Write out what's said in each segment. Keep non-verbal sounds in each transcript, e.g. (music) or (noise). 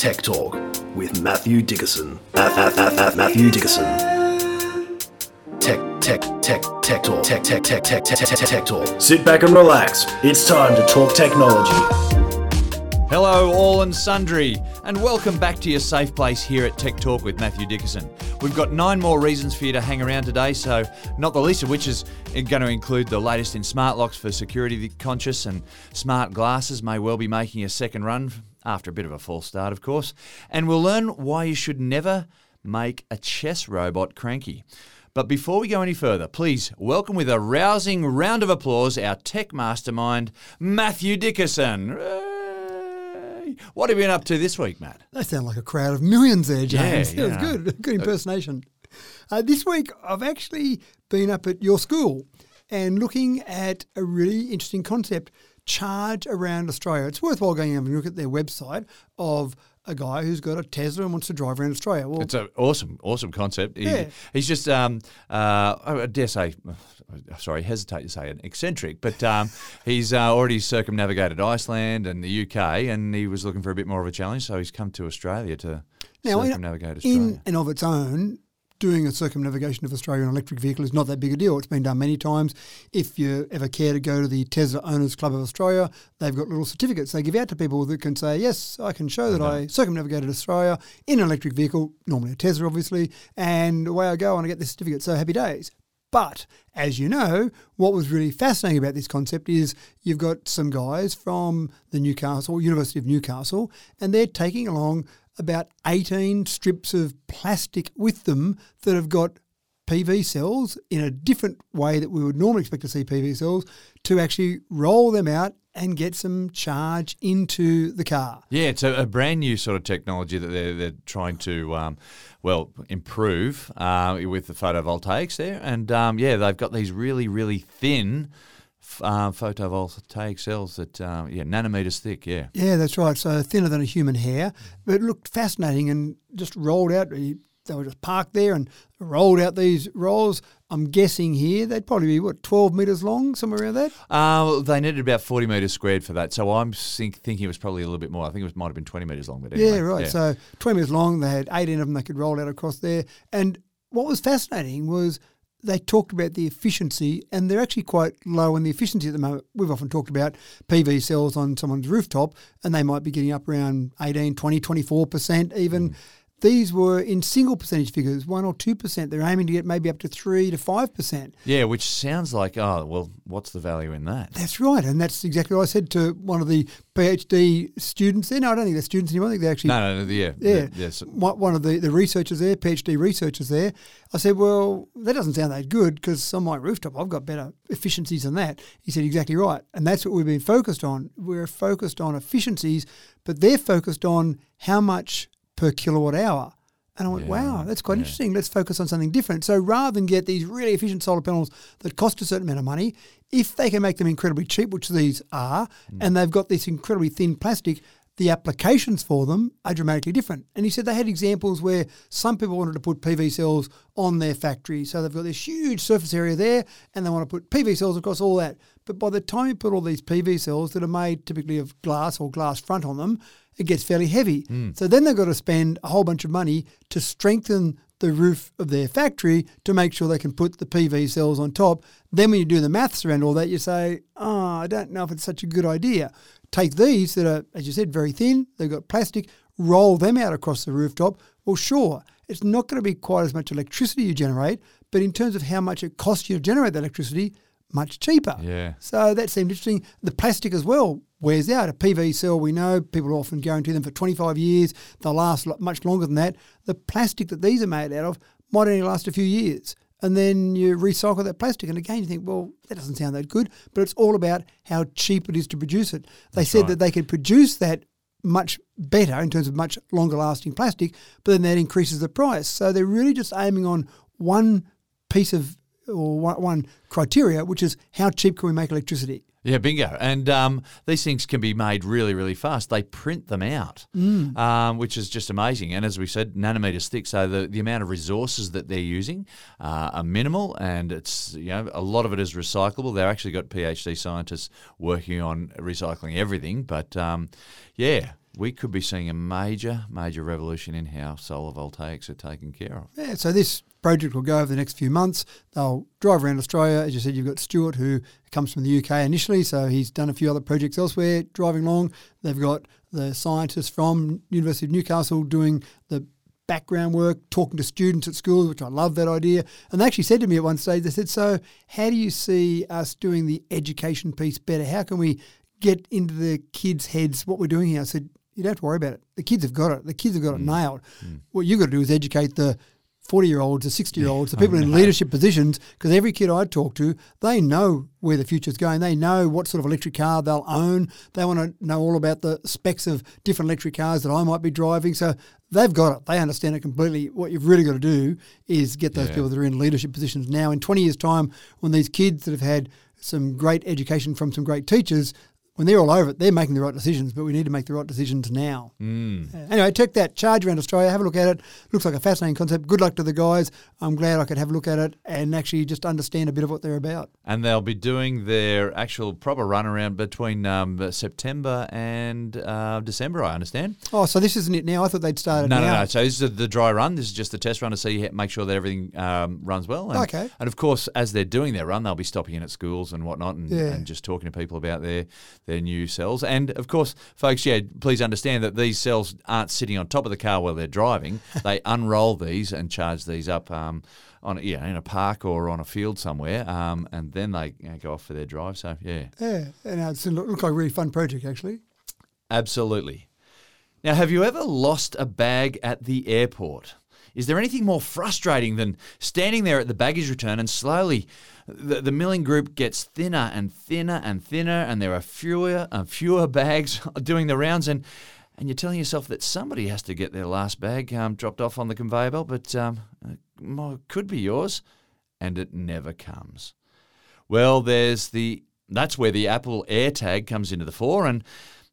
Tech Talk with Matthew Dickerson. At, at, at Matthew Dickerson. Tech, tech, tech, tech talk. Tech, tech, tech, tech, tech, tech, tech talk. Sit back and relax. It's time to talk technology. Hello, all and sundry, and welcome back to your safe place here at Tech Talk with Matthew Dickerson. We've got nine more reasons for you to hang around today, so not the least of which is going to include the latest in smart locks for security conscious, and smart glasses may well be making a second run after a bit of a false start, of course. And we'll learn why you should never make a chess robot cranky. But before we go any further, please welcome with a rousing round of applause our tech mastermind, Matthew Dickerson. What have you been up to this week, Matt? They sound like a crowd of millions there, James. Yeah, That was yeah. good. (laughs) Good impersonation. Uh, this week, I've actually been up at your school and looking at a really interesting concept charge around Australia. It's worthwhile going and look at their website of a guy who's got a Tesla and wants to drive around Australia. Well, It's an awesome, awesome concept. He- Yeah. he's just, um, uh, I dare say, sorry, hesitate to say an eccentric, but um, (laughs) he's uh, already circumnavigated Iceland and the UK, and he was looking for a bit more of a challenge, so he's come to Australia to Now, in- circumnavigate Australia. in and of its own, doing a circumnavigation of Australia on an electric vehicle is not that big a deal. It's been done many times. If you ever care to go to the Tesla Owners Club of Australia, they've got little certificates they give out to people that can say, yes, I can show that I circumnavigated Australia in an electric vehicle, normally a Tesla, obviously, and away I go and I get this certificate. So happy days. But as you know, what was really fascinating about this concept is you've got some guys from the Newcastle University of Newcastle, and they're taking along about 18 strips of plastic with them that have got PV cells in a different way that we would normally expect to see PV cells to actually roll them out and get some charge into the car. Yeah, it's a, a brand new sort of technology that they're, they're trying to, um, well, improve uh, with the photovoltaics there. And um, yeah, they've got these really, really thin f- uh, photovoltaic cells that, uh, yeah, nanometers thick, yeah. Yeah, that's right. So thinner than a human hair, but it looked fascinating and just rolled out. They were just parked there and rolled out these rolls. I'm guessing here they'd probably be what 12 meters long, somewhere around that. Uh, they needed about 40 metres squared for that. So I'm think, thinking it was probably a little bit more. I think it was, might have been 20 metres long. But anyway, Yeah, right. So 20 meters long. They had 18 of them they could roll out across there. And what was fascinating was they talked about the efficiency, and they're actually quite low in the efficiency at the moment. We've often talked about PV cells on someone's rooftop, and they might be getting up around 18, 20, 24% even. Mm. These were in single percentage figures, 1 or 2%. They're aiming to get maybe up to 3 to 5%. yeah, which sounds like, oh, well, what's the value in that? That's right. And that's exactly what I said to one of the PhD students there. No, I don't think they're students anymore. I think they're actually No, no, no, yeah. Yeah, Yes. one one of the, the researchers there, PhD researchers there, I said, well, that doesn't sound that good because on my rooftop I've got better efficiencies than that. He said, exactly right. And that's what we've been focused on. We're focused on efficiencies, but they're focused on how much per kilowatt hour. And I went, wow, that's quite interesting. Let's focus on something different. So rather than get these really efficient solar panels that cost a certain amount of money, if they can make them incredibly cheap, which these are, mm. and they've got this incredibly thin plastic, the applications for them are dramatically different. And he said they had examples where some people wanted to put PV cells on their factory. So they've got this huge surface area there and they want to put PV cells across all that. But by the time you put all these PV cells that are made typically of glass or glass front on them, it gets fairly heavy. Mm. So then they've got to spend a whole bunch of money to strengthen the roof of their factory to make sure they can put the PV cells on top. Then when you do the maths around all that, you say, oh, I don't know if it's such a good idea. Take these that are, as you said, very thin, they've got plastic, roll them out across the rooftop. Well, sure, it's not going to be quite as much electricity you generate, but in terms of how much it costs you to generate that electricity, much cheaper. Yeah. So that seemed interesting. The plastic as well wears out. A PV cell, we know people often guarantee them for 25 years. They'll last much longer than that. The plastic that these are made out of might only last a few years. And then you recycle that plastic. And again, you think, well, that doesn't sound that good. But it's all about how cheap it is to produce it. They said that they could produce that much better in terms of much longer lasting plastic, but then that increases the price. So they're really just aiming on one piece of or one, one criteria, which is how cheap can we make electricity? Yeah, bingo. And um, these things can be made really, really fast. They print them out, um, which is just amazing. And as we said, nanometers thick. So the, the amount of resources that they're using uh, are minimal, and it's you know a lot of it is recyclable. They've actually got PhD scientists working on recycling everything. But um, yeah, we could be seeing a major, major revolution in how solar voltaics are taken care of. Yeah, so this project will go over the next few months. They'll drive around Australia. As you said, you've got Stuart, who comes from the UK initially, so he's done a few other projects elsewhere driving along. They've got the scientists from University of Newcastle doing the background work, talking to students at schools, which I love that idea. And they actually said to me at one stage, they said, So, how do you see us doing the education piece better? How can we get into the kids' heads what we're doing here? I said, You don't have to worry about it. The kids have got it. The kids have got it mm. nailed. Mm. What you've got to do is educate the 40 year olds, the 60 year olds, the people oh, in leadership positions, because every kid I talk to, they know where the future's going. They know what sort of electric car they'll own. They want to know all about the specs of different electric cars that I might be driving. So they've got it. They understand it completely. What you've really got to do is get those Yeah. people that are in leadership positions now. In 20 years' time, when these kids that have had some great education from some great teachers, when they're all over it, they're making the right decisions, but we need to make the right decisions now. Mm. Uh, Anyway, check that charge around Australia. Have a look at it. Looks like a fascinating concept. Good luck to the guys. I'm glad I could have a look at it and actually just understand a bit of what they're about. And they'll be doing their actual proper run around between um, September and uh, December, I understand. Oh, so this isn't it now? I thought they'd started No, no, now. no. So this is the dry run. This is just the test run to see, make sure that everything um, runs well. And, Okay. And of course, as they're doing their run, they'll be stopping in at schools and whatnot, and, Yeah. and just talking to people about their their new cells. And of course, folks, yeah, please understand that these cells aren't sitting on top of the car while they're driving. (laughs) they unroll these and charge these up. Um, on yeah, in a park or on a field somewhere, um, and then they you know, go off for their drive. So yeah, Yeah, and it's look look like a really fun project actually. Absolutely. Now, have you ever lost a bag at the airport? Is there anything more frustrating than standing there at the baggage return and slowly the, the milling group gets thinner and thinner and thinner, and there are fewer and fewer bags (laughs) doing the rounds, and and you're telling yourself that somebody has to get their last bag um, dropped off on the conveyor belt, but um, it could be yours, and it never comes. Well, there's the that's where the Apple AirTag comes into the fore, and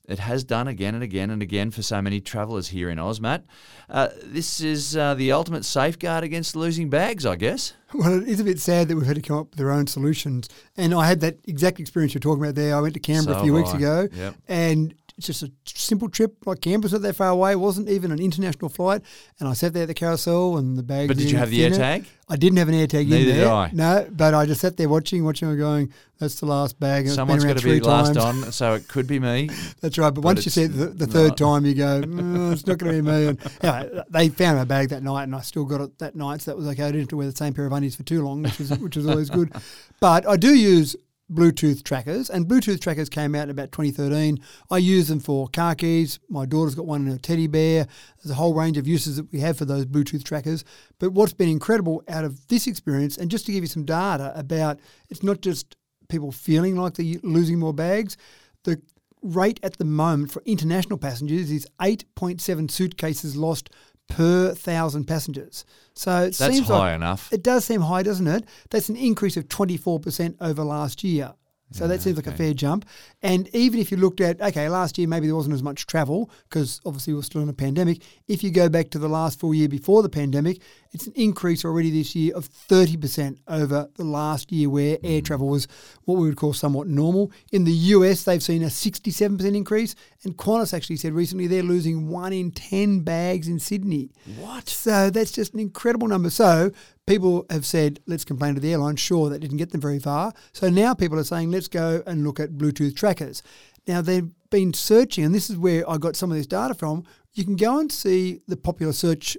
it has done again and again and again for so many travellers here in Oz, Matt. Uh, this is uh, the ultimate safeguard against losing bags, I guess. (laughs) Well, it is a bit sad that we've had to come up with our own solutions. And I had that exact experience you're talking about there. I went to Canberra So a few weeks I. ago, Yep. and it's just a simple trip. Like Canberra's not that far away. It wasn't even an international flight. And I sat there at the carousel, and the bags. But did you have the thinner. AirTag? I didn't have an AirTag Neither in did there. I. No, but I just sat there watching, watching, and going, "That's the last bag." And Someone's got got to be last on, so it could be me. (laughs) That's right. But, once you it's said the, the third time, you go, "Mm, "It's not going to be me." And anyway, they found my bag that night, and I still got it that night, so that was okay. I didn't have to wear the same pair of undies for too long, which was which was always good. But I do use Bluetooth trackers, and Bluetooth trackers came out in about 2013. I use them for car keys. My daughter's got one in a teddy bear. There's a whole range of uses that we have for those Bluetooth trackers. But what's been incredible out of this experience, and just to give you some data about, it's not just people feeling like they're losing more bags. The rate at the moment for international passengers is 8.7 suitcases lost per thousand passengers. So it That's seems high like enough. it does seem high, doesn't it? That's an increase of 24% over last year. So that seems like a fair jump. And even if you looked at, okay, last year maybe there wasn't as much travel because obviously we're still in a pandemic. If you go back to the last full year before the pandemic, it's an increase already this year of 30% over the last year where air mm. travel was what we would call somewhat normal. In the US, they've seen a 67% increase. And Qantas actually said recently they're losing one in 10 bags in Sydney. What? So that's just an incredible number. So people have said, let's complain to the airline. Sure, that didn't get them very far. So now people are saying, let's go and look at Bluetooth trackers. Now they've been searching, and this is where I got some of this data from. You can go and see the popular search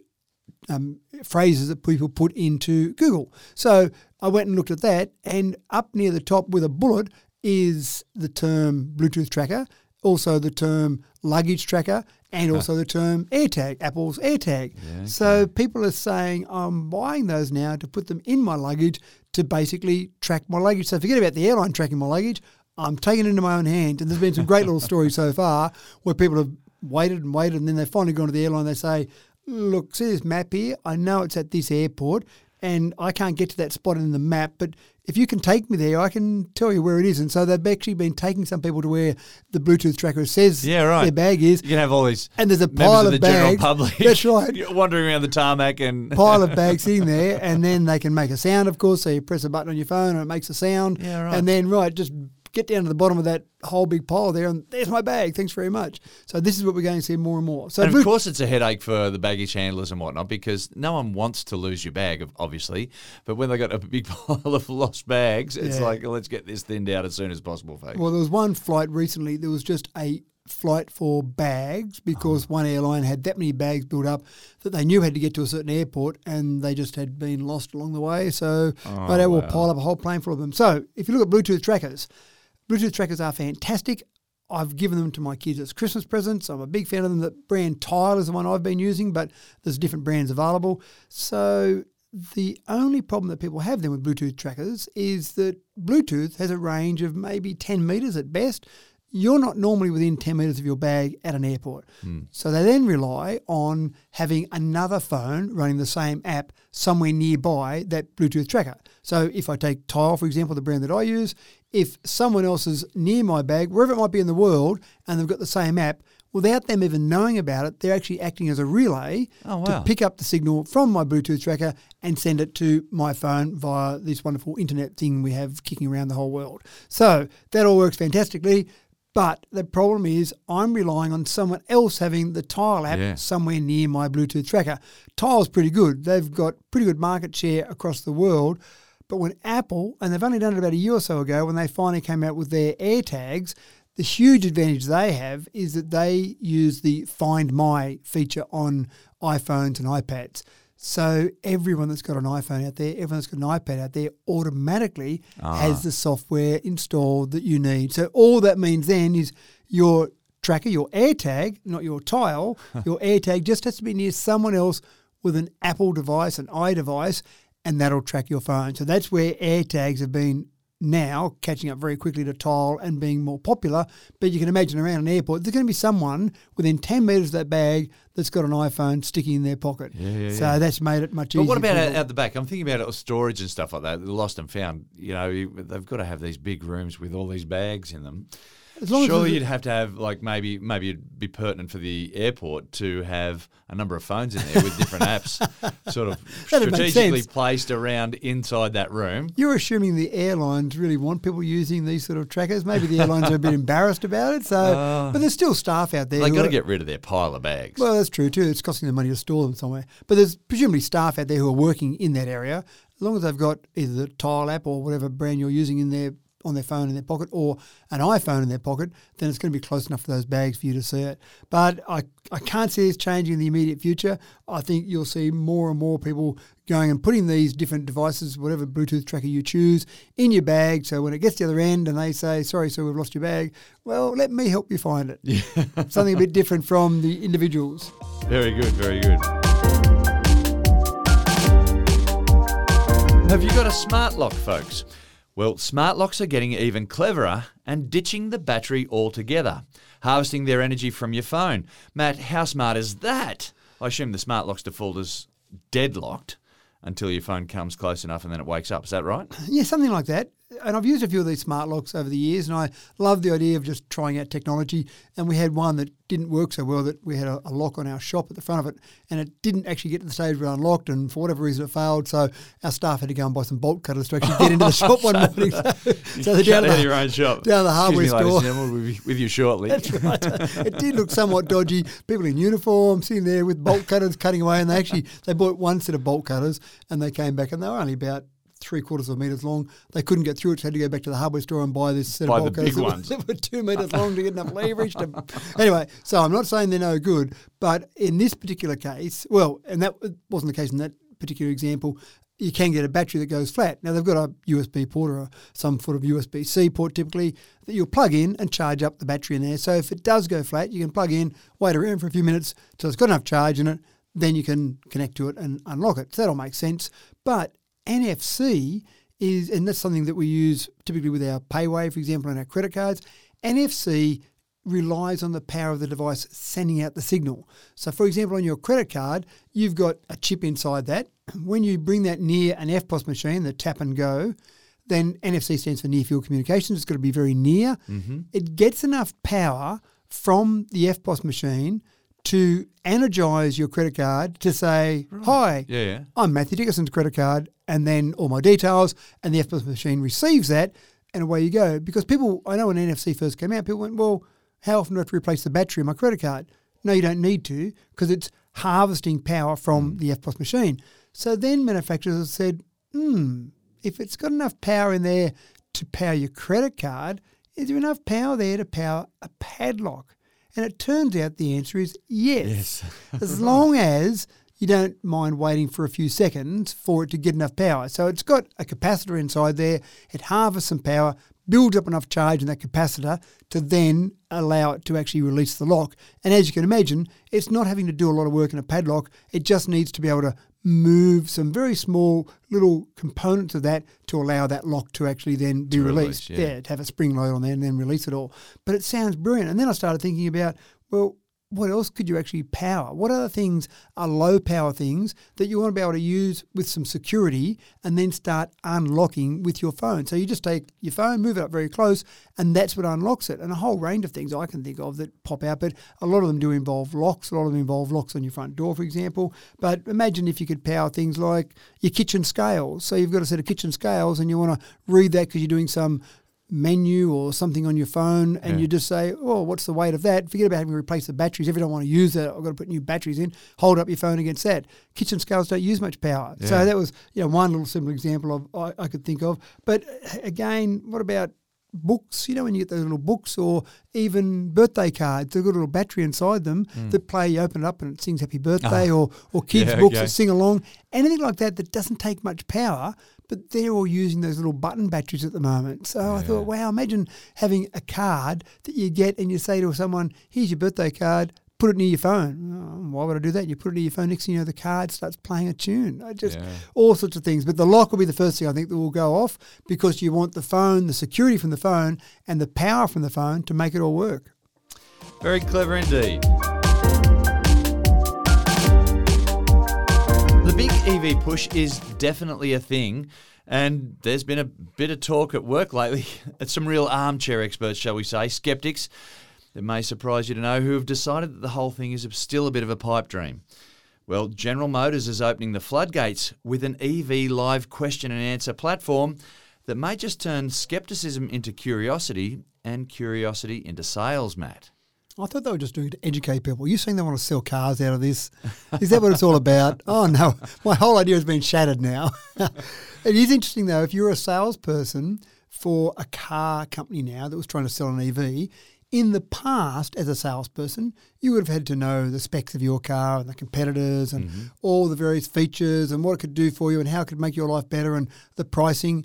um, phrases that people put into Google. So I went and looked at that, and up near the top with a bullet is the term Bluetooth tracker, also the term luggage tracker, and also the term AirTag, Apple's AirTag. So people are saying I'm buying those now to put them in my luggage to basically track my luggage. So forget about the airline tracking my luggage. I'm taking it into my own hand. And there's been some great little stories so far where people have waited and waited, and then they've finally gone to the airline. They say, look, see this map here? I know it's at this airport and I can't get to that spot in the map, but if you can take me there, I can tell you where it is. And so they've actually been taking some people to where the Bluetooth tracker says Yeah, right. their bag is. You can have all these And there's a pile of of the general bags. public. (laughs) That's right. You're (laughs) wandering around the tarmac and (laughs) Pile of bags sitting there, and then they can make a sound, of course. So you press a button on your phone and it makes a sound. Yeah, right. And then, right, just get down to the bottom of that whole big pile there, and there's my bag. Thanks very much. So this is what we're going to see more and more. So And of course, it's a headache for the baggage handlers and whatnot because no one wants to lose your bag, obviously. But when they got a big (laughs) pile of lost bags, it's Yeah. like let's get this thinned out as soon as possible, folks. Well, there was one flight recently. There was just a flight for bags because Oh. one airline had that many bags built up that they knew had to get to a certain airport and they just had been lost along the way. So Oh, they will wow. pile up a whole plane full of them. So if you look at Bluetooth trackers, Bluetooth trackers are fantastic. I've given them to my kids as Christmas presents. I'm a big fan of them. The brand Tile is the one I've been using, but there's different brands available. So the only problem that people have then with Bluetooth trackers is that Bluetooth has a range of maybe 10 meters at best. You're not normally within 10 meters of your bag at an airport. Hmm. So they then rely on having another phone running the same app somewhere nearby that Bluetooth tracker. So if I take Tile, for example, the brand that I use, if someone else is near my bag, wherever it might be in the world, and they've got the same app, without them even knowing about it, they're actually acting as a relay Oh, to pick up the signal from my Bluetooth tracker and send it to my phone via this wonderful internet thing we have kicking around the whole world. So that all works fantastically. But the problem is, I'm relying on someone else having the Tile app Yeah. somewhere near my Bluetooth tracker. Tile's pretty good. They've got pretty good market share across the world. But when Apple, and they've only done it about a year or so ago, when they finally came out with their AirTags, the huge advantage they have is that they use the Find My feature on iPhones and iPads. So everyone that's got an iPhone out there, everyone that's got an iPad out there, automatically ah. has the software installed that you need. So all that means then is your tracker, your AirTag, not your tile, (laughs) your AirTag just has to be near someone else with an Apple device, an iDevice, and that'll track your phone. So that's where AirTags have been now catching up very quickly to Tile and being more popular. But you can imagine around an airport, there's going to be someone within 10 metres of that bag that's got an iPhone sticking in their pocket. Yeah, yeah, so yeah. that's made it much But easier. what about out, out the back? I'm thinking about it, storage and stuff like that. Lost and found. You know, they've got to have these big rooms with all these bags in them. As long Surely there's- you'd have to have like maybe maybe it'd be pertinent for the airport to have a number of phones in there with different apps, (laughs) sort of That'd strategically placed around inside that room. You're assuming the airlines really want people using these sort of trackers. Maybe the airlines are a bit (laughs) embarrassed about it. So, ah. but there's still staff out there. They got to get rid of their pile of bags. Well, that's true too. It's costing them money to store them somewhere. But there's presumably staff out there who are working in that area. As long as they've got either the Tile app or whatever brand you're using in their on their phone in their pocket or an iPhone in their pocket, then it's going to be close enough for those bags for you to see it. But I, I can't see this changing in the immediate future. I think you'll see more and more people going and putting these different devices, whatever Bluetooth tracker you choose, in your bag. So when it gets to the other end and they say, sorry, sir, we've lost your bag, well, let me help you find it. (laughs) Something a bit different from the individuals. Very good, very good. Have you got a smart lock, folks? Well, smart locks are getting even cleverer and ditching the battery altogether, harvesting their energy from your phone. Matt, how smart is that? I assume the smart lock's default is deadlocked until your phone comes close enough and then it wakes up. Is that right? Yeah, something like that. And I've used a few of these smart locks over the years, and I love the idea of just trying out technology. And we had one that didn't work so well that we had a, a lock on our shop at the front of it, and it didn't actually get to the stage where it unlocked, and for whatever reason it failed. So our staff had to go and buy some bolt cutters to actually get into the shop one (laughs) morning. (laughs) So, so they're down the, your own shop. down the hardware me, ladies store. gentlemen, we'll be with you shortly. That's right. it did look somewhat dodgy. People in uniform sitting there with bolt cutters cutting away, and they actually they bought one set of bolt cutters, and they came back, and they were only about three quarters of a metres long. They couldn't get through it, so had to go back to the hardware store and buy this set Buy of cutters big were- ones. (laughs) that were two metres long to get enough leverage. To, (laughs) anyway, so I'm not saying they're no good, but in this particular case, well, and that wasn't the case in that particular example. You can get a battery that goes flat. Now they've got a USB port or a, some sort of USB C port typically that you'll plug in and charge up the battery in there. So if it does go flat, you can plug in, wait around for a few minutes till it's got enough charge in it, then you can connect to it and unlock it. So that'll make sense. But NFC is, and that's something that we use typically with our PayWave, for example, and our credit cards. NFC relies on the power of the device sending out the signal. So, for example, on your credit card, you've got a chip inside that. (clears throat) When you bring that near an EFTPOS machine, the tap and go, then NFC stands for near field communications. It's got to be very near. Mm-hmm. It gets enough power from the EFTPOS machine to energize your credit card to say, Hi, Yeah, yeah. I'm Matthew Dickerson's credit card, and then all my details, and the EFTPOS machine receives that and away you go. Because people, I know when NFC first came out, people went, well, how often do I have to replace the battery in my credit card? No, you don't need to because it's harvesting power from Mm. the EFTPOS machine. So then manufacturers have said, hmm, if it's got enough power in there to power your credit card, is there enough power there to power a padlock? And it turns out the answer is yes. as long as you don't mind waiting for a few seconds for it to get enough power. So it's got a capacitor inside there, it harvests some power, builds up enough charge in that capacitor to then allow it to actually release the lock. And as you can imagine, it's not having to do a lot of work in a padlock, it just needs to be able to move some very small little components of that to allow that lock to actually then be To release, released. yeah. to have a spring load on there and then release it all. But it sounds brilliant. And then I started thinking about, well, what else could you actually power? What other things are low power things that you want to be able to use with some security and then start unlocking with your phone? So you just take your phone, move it up very close, and that's what unlocks it. And a whole range of things I can think of that pop out, but a lot of them do involve locks. A lot of them involve locks on your front door, for example. But imagine if you could power things like your kitchen scales. So you've got a set of kitchen scales and you want to read that because you're doing some menu or something on your phone and Yeah. you just say, oh, what's the weight of that? Forget about having to replace the batteries. If you don't want to use that, I've got to put new batteries in. Hold up your phone against that. Kitchen scales don't use much power. Yeah. So that was you know one little simple example of I, I could think of. But again, what about books? You know, when you get those little books or even birthday cards, they've got a little battery inside them mm. that play. You open it up and it sings happy birthday, ah. or or kids'. Yeah, books okay. that sing along. Anything like that that doesn't take much power, but they're all using those little button batteries at the moment. So I thought, wow, imagine having a card that you get and you say to someone, "Here's your birthday card." Put it near your phone. Oh, why would I do that? You put it near your phone. Next thing you know, the card starts playing a tune. I just Yeah. all sorts of things. But the lock will be the first thing I think that will go off because you want the phone, the security from the phone, and the power from the phone to make it all work. Very clever indeed. The big EV push is definitely a thing, and there's been a bit of talk at work lately. (laughs) At some real armchair experts, shall we say, skeptics. It may surprise you to know who have decided that the whole thing is still a bit of a pipe dream. Well, General Motors is opening the floodgates with an EV live question and answer platform that may just turn skepticism into curiosity and curiosity into sales, Matt. I thought they were just doing it to educate people. Are you saying they want to sell cars out of this? Is that what it's all about? (laughs) Oh no, my whole idea has been shattered now. (laughs) it is interesting though, if you're a salesperson for a car company now that was trying to sell an EV, in the past, as a salesperson, you would have had to know the specs of your car and the competitors and mm-hmm. all the various features and what it could do for you and how it could make your life better and the pricing.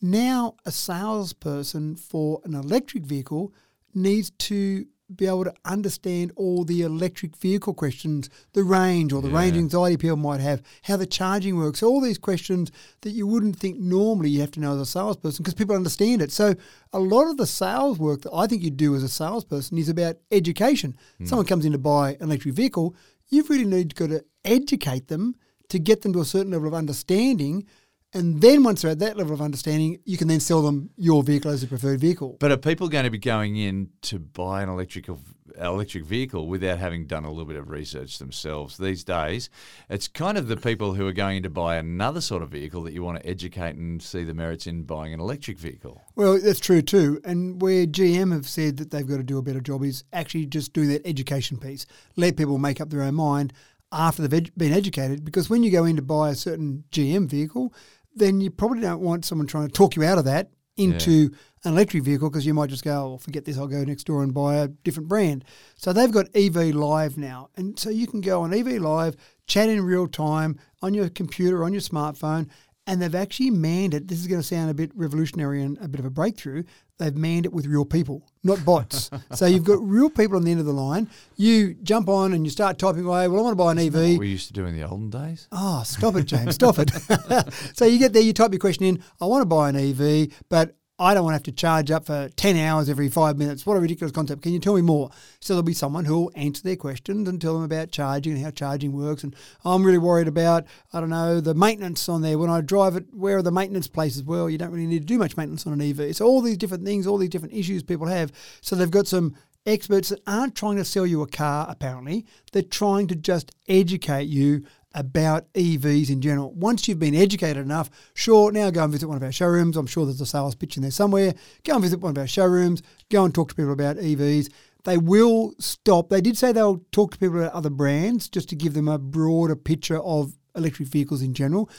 Now, a salesperson for an electric vehicle needs to be able to understand all the electric vehicle questions, the range or the range anxiety people might have, how the charging works, all these questions that you wouldn't think normally you have to know as a salesperson because people understand it. So a lot of the sales work that I think you do as a salesperson is about education. Hmm. Someone comes in to buy an electric vehicle, you really need to go to educate them to get them to a certain level of understanding. And then once they're at that level of understanding, you can then sell them your vehicle as a preferred vehicle. But are people going to be going in to buy an electrical electric vehicle without having done a little bit of research themselves these days? It's kind of the people who are going in to buy another sort of vehicle that you want to educate and see the merits in buying an electric vehicle. Well, that's true too. And where GM have said that they've got to do a better job is actually just doing that education piece. Let people make up their own mind after they've ed- been educated. Because when you go in to buy a certain GM vehicle, then you probably don't want someone trying to talk you out of that into an electric vehicle because you might just go, oh, forget this, I'll go next door and buy a different brand. So they've got EV Live now. And so you can go on EV Live, chat in real time on your computer, on your smartphone, and they've actually manned it. This is going to sound a bit revolutionary and a bit of a breakthrough. They've manned it with real people, not bots. (laughs) so you've got real people on the end of the line. You jump on and you start typing away. Well, I want to buy an EV. What we used to do in the olden days. Oh, stop it, James. Stop it. (laughs) (laughs) so you get there, you type your question in. I want to buy an EV, but I don't want to have to charge up for 10 hours every five minutes. What a ridiculous concept. Can you tell me more? So there'll be someone who will answer their questions and tell them about charging and how charging works. And I'm really worried about, I don't know, the maintenance on there. When I drive it, where are the maintenance places? Well, you don't really need to do much maintenance on an EV. So all these different things, all these different issues people have. So they've got some experts that aren't trying to sell you a car, apparently. They're trying to just educate you about EVs in general. Once you've been educated enough, sure, now go and visit one of our showrooms. I'm sure there's a sales pitch in there somewhere. Go and visit one of our showrooms. Go and talk to people about EVs. They will stop. They did say they'll talk to people about other brands just to give them a broader picture of electric vehicles in general.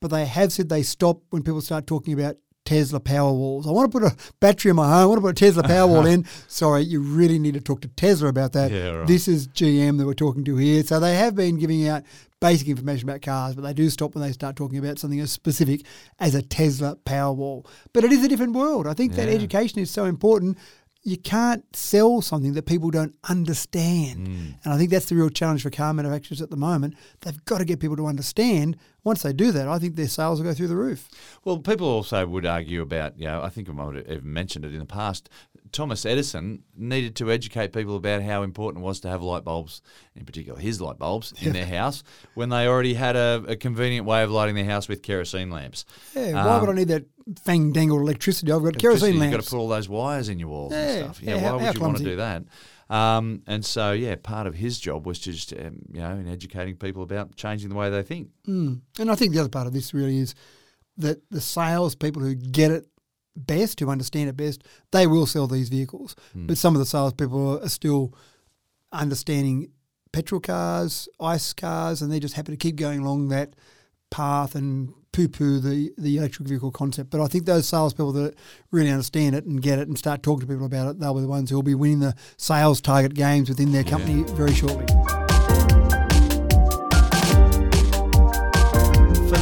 But they have said they stop when people start talking about Tesla Powerwalls. I want to put a battery in my home. I want to put a Tesla Powerwall in. (laughs) Sorry, you really need to talk to Tesla about that. Yeah, right. This is GM that we're talking to here. So they have been giving out basic information about cars, but they do stop when they start talking about something as specific as a Tesla Powerwall. But it is a different world. I think that education is so important. You can't sell something that people don't understand. Mm. And I think that's the real challenge for car manufacturers at the moment. They've got to get people to understand. Once they do that, I think their sales will go through the roof. Well, people also would argue about, you know, I think I might have even mentioned it in the past. Thomas Edison needed to educate people about how important it was to have light bulbs, in particular his light bulbs, in their house when they already had a, a convenient way of lighting their house with kerosene lamps. Yeah, why would I Um, need that fang dangled electricity? I've got kerosene You've lamps. got to put all those wires in your walls Yeah, and stuff. Yeah, yeah, how- why how would you want to do that? Um, and so, yeah, part of his job was to just, um, you know, in educating people about changing the way they think. Mm. And I think the other part of this really is that the sales people who get it best, who understand it best, they will sell these vehicles. Hmm. But some of the sales people are still understanding petrol cars, ice cars, and they're just happy to keep going along that path and poo-poo the, the electric vehicle concept. But I think those salespeople that really understand it and get it and start talking to people about it, they'll be the ones who will be winning the sales target games within their company very shortly.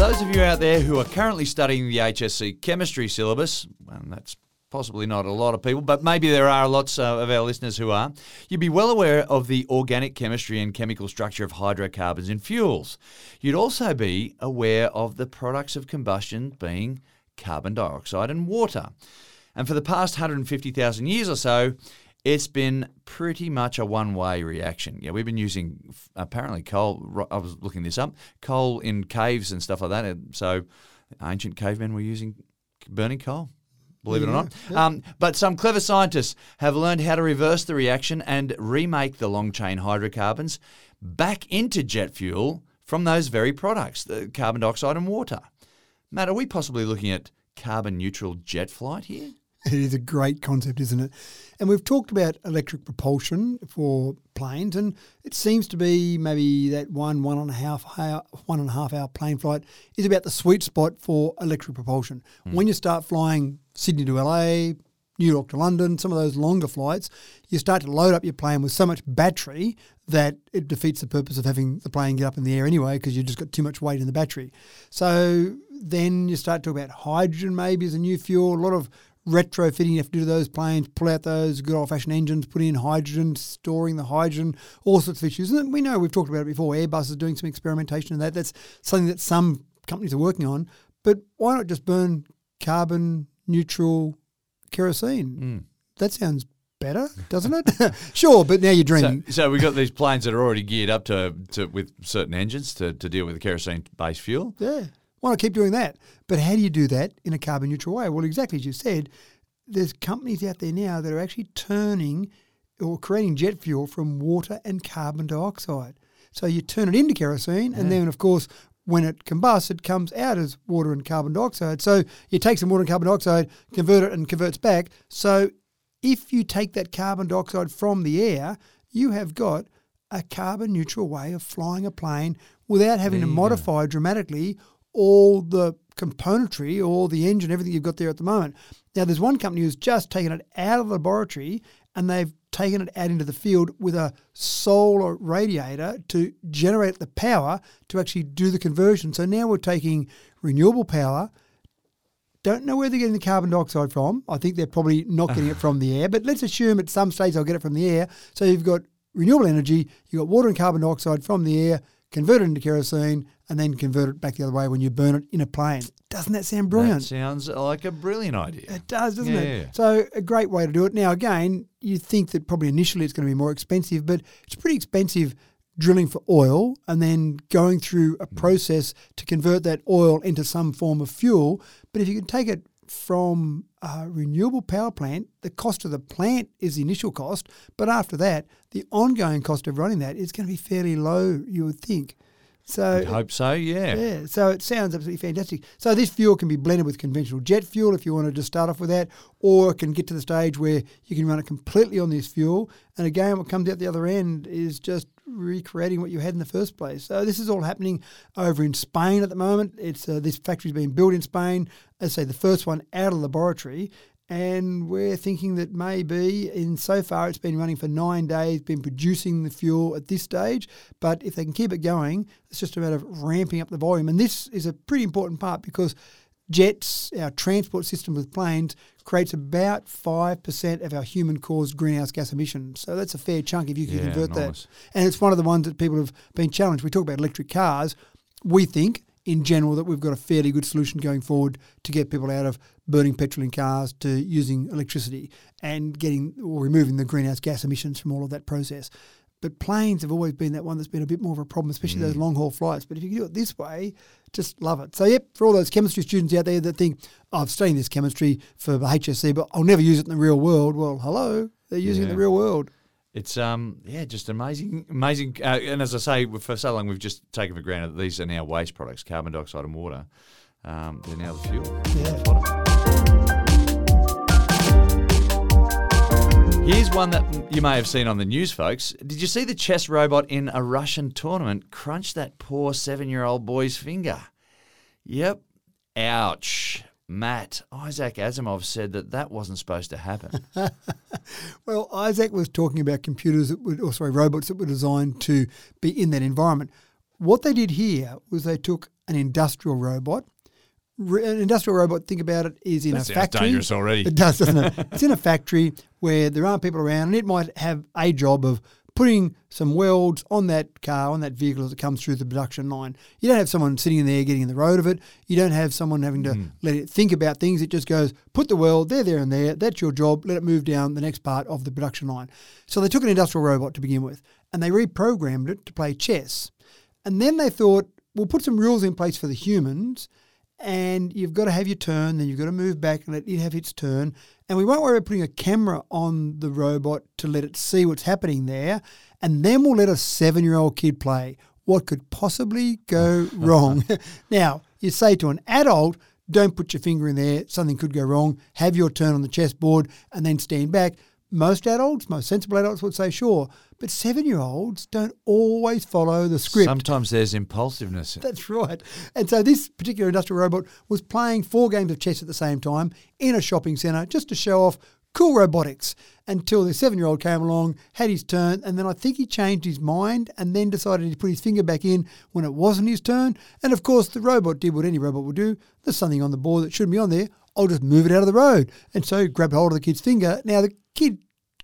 Those of you out there who are currently studying the HSC chemistry syllabus, and that's possibly not a lot of people, but maybe there are lots uh, of our listeners who are, you'd be well aware of the organic chemistry and chemical structure of hydrocarbons in fuels. You'd also be aware of the products of combustion being carbon dioxide and water. And for the past 150,000 years or so, it's been pretty much a one way reaction. Yeah, we've been using apparently coal. I was looking this up coal in caves and stuff like that. And so ancient cavemen were using burning coal. Believe it or not. Um, but some clever scientists have learned how to reverse the reaction and remake the long chain hydrocarbons back into jet fuel from those very products, the carbon dioxide and water. Matt, are we possibly looking at carbon neutral jet flight here? (laughs) It is a great concept, isn't it? And we've talked about electric propulsion for planes, and it seems to be maybe that one one and a half hour, one and a half hour plane flight is about the sweet spot for electric propulsion. Hmm. When you start flying Sydney to LA, New York to London, some of those longer flights, you start to load up your plane with so much battery that it defeats the purpose of having the plane get up in the air anyway because you've just got too much weight in the battery. So then you start to talk about hydrogen maybe as a new fuel. A lot of retrofitting you have to do to those planes, pull out those good old fashioned engines, put in hydrogen, storing the hydrogen, all sorts of issues. And we know we've talked about it before. Airbus is doing some experimentation in that. That's something that some companies are working on. But why not just burn carbon neutral kerosene? Hmm. That sounds better, doesn't it? (laughs) sure, but now you're So, dreaming. so we've got these planes that are already geared up to, to with certain engines to, to deal with the kerosene based fuel. Yeah. Why not keep doing that? But how do you do that in a carbon neutral way? Well, exactly as you said, there's companies out there now that are actually turning or creating jet fuel from water and carbon dioxide. So you turn it into kerosene, and then, of course, when it combusts, it comes out as water and carbon dioxide. So you take some water and carbon dioxide, convert it, and converts back. So if you take that carbon dioxide from the air, you have got a carbon neutral way of flying a plane without having to modify dramatically all the componentry, all the engine, everything you've got there at the moment. Now, there's one company who's just taken it out of the laboratory and they've taken it out into the field with a solar radiator to generate the power to actually do the conversion. So now we're taking renewable power. Don't know where they're getting the carbon dioxide from. I think they're probably not getting it (laughs) from the air, but let's assume at some stage they'll get it from the air. So you've got renewable energy, you've got water and carbon dioxide from the air, convert it into kerosene, and then convert it back the other way when you burn it in a plane. Doesn't that sound brilliant? That sounds like a brilliant idea. It does, doesn't Yeah. it? So a great way to do it. Now again, you think that probably initially it's going to be more expensive, but it's pretty expensive drilling for oil and then going through a hmm. process to convert that oil into some form of fuel. But if you can take it from a renewable power plant, the cost of the plant is the initial cost, but after that, the ongoing cost of running that is going to be fairly low, you would think. So I hope so. Yeah. yeah, so it sounds absolutely fantastic. So this fuel can be blended with conventional jet fuel if you want to just start off with that, or it can get to the stage where you can run it completely on this fuel. And again, what comes out the other end is just recreating what you had in the first place. So this is all happening over in Spain at the moment. It's uh, this factory's being built in Spain. As I say, the first one out of the laboratory. And we're thinking that maybe, in so far, it's been running for nine days, been producing the fuel at this stage. But if they can keep it going, it's just a matter of ramping up the volume. And this is a pretty important part because jets, our transport system with planes, creates about 5% of our human caused greenhouse gas emissions. So that's a fair chunk if you can Yeah, convert nice. that. And it's one of the ones that people have been challenged. We talk about electric cars. We think, in general, that we've got a fairly good solution going forward to get people out of burning petrol in cars to using electricity and getting or removing the greenhouse gas emissions from all of that process. But planes have always been that one that's been a bit more of a problem, especially those long haul flights. But if you can do it this way, just love it. So, yep, for all those chemistry students out there that think, oh, I've studied this chemistry for HSC, but I'll never use it in the real world. Well, hello, they're using it in the real world. It's um yeah, just amazing, amazing. Uh, and as I say, for so long we've just taken for granted that these are now waste products, carbon dioxide and water. Um, they're now the fuel. Yeah. Here's one that you may have seen on the news, folks. Did you see the chess robot in a Russian tournament crunch that poor seven-year-old boy's finger? Yep. Ouch. Matt, Isaac Asimov said that that wasn't supposed to happen. (laughs) Well, Isaac was talking about computers that would, or sorry, robots that were designed to be in that environment. What they did here was they took an industrial robot. An industrial robot, think about it, is in That a factory. dangerous already. (laughs) It does, doesn't it? it's in a factory where there aren't people around, and it might have a job of putting some welds on that car, on that vehicle as it comes through the production line. You don't have someone sitting in there getting in the road of it. You don't have someone having to mm. let it think about things. It just goes, put the weld there, there, and there. That's your job. Let it move down the next part of the production line. So they took an industrial robot to begin with, and they reprogrammed it to play chess. And then they thought, we'll put some rules in place for the humans and you've got to have your turn, then you've got to move back and let it have its turn. And we won't worry about putting a camera on the robot to let it see what's happening there. And then we'll let a seven year old kid play. What could possibly go (laughs) wrong? (laughs) now, you say to an adult, don't put your finger in there, something could go wrong. Have your turn on the chessboard and then stand back. Most adults, most sensible adults would say sure, but seven year olds don't always follow the script. Sometimes there's impulsiveness. That's right. And so this particular industrial robot was playing four games of chess at the same time in a shopping centre just to show off cool robotics until the seven year old came along, had his turn, and then I think he changed his mind and then decided to put his finger back in when it wasn't his turn. And of course, the robot did what any robot would do there's something on the board that shouldn't be on there. I'll just move it out of the road. And so he grabbed hold of the kid's finger. Now the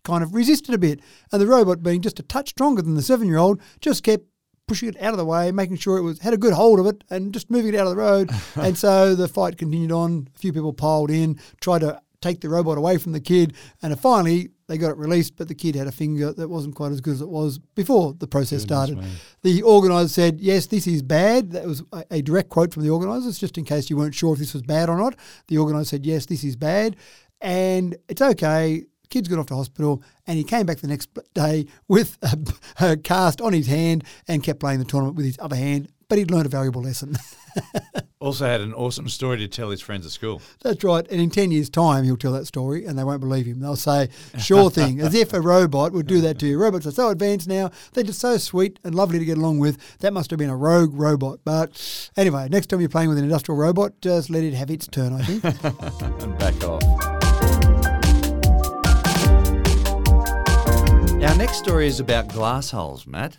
kind of resisted a bit, and the robot, being just a touch stronger than the seven year old, just kept pushing it out of the way, making sure it was had a good hold of it, and just moving it out of the road. (laughs) and so the fight continued on. A few people piled in, tried to take the robot away from the kid, and finally they got it released. But the kid had a finger that wasn't quite as good as it was before the process started. The organiser said, "Yes, this is bad." That was a, a direct quote from the organisers, just in case you weren't sure if this was bad or not. The organiser said, "Yes, this is bad, and it's okay." Kid's got off to hospital, and he came back the next day with a, (laughs) a cast on his hand and kept playing the tournament with his other hand. But he'd learned a valuable lesson. (laughs) Also had an awesome story to tell his friends at school. That's right. And in 10 years' time, he'll tell that story and they won't believe him. They'll say, sure thing, as if a robot would do that to you. Robots are so advanced now. They're just so sweet and lovely to get along with. That must have been a rogue robot. But anyway, next time you're playing with an industrial robot, just let it have its turn, I think. (laughs) and back off. Our next story is about glass holes, Matt.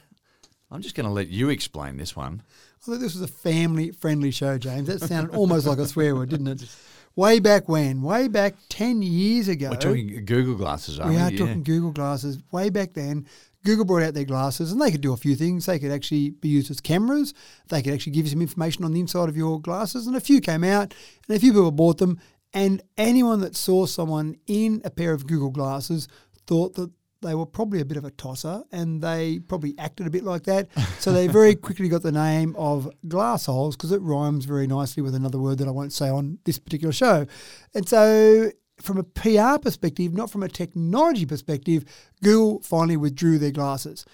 I'm just going to let you explain this one. I thought this was a family friendly show, James. That sounded almost like a swear word, didn't it? Way back when, way back 10 years ago. We're talking Google glasses, aren't we? We are Yeah. talking Google glasses. Way back then, Google brought out their glasses and they could do a few things. They could actually be used as cameras. They could actually give you some information on the inside of your glasses. And a few came out and a few people bought them. And anyone that saw someone in a pair of Google glasses thought that they were probably a bit of a tosser and they probably acted a bit like that. So they very (laughs) quickly got the name of glass holes because it rhymes very nicely with another word that I won't say on this particular show. And so from a PR perspective, not from a technology perspective, Google finally withdrew their glasses.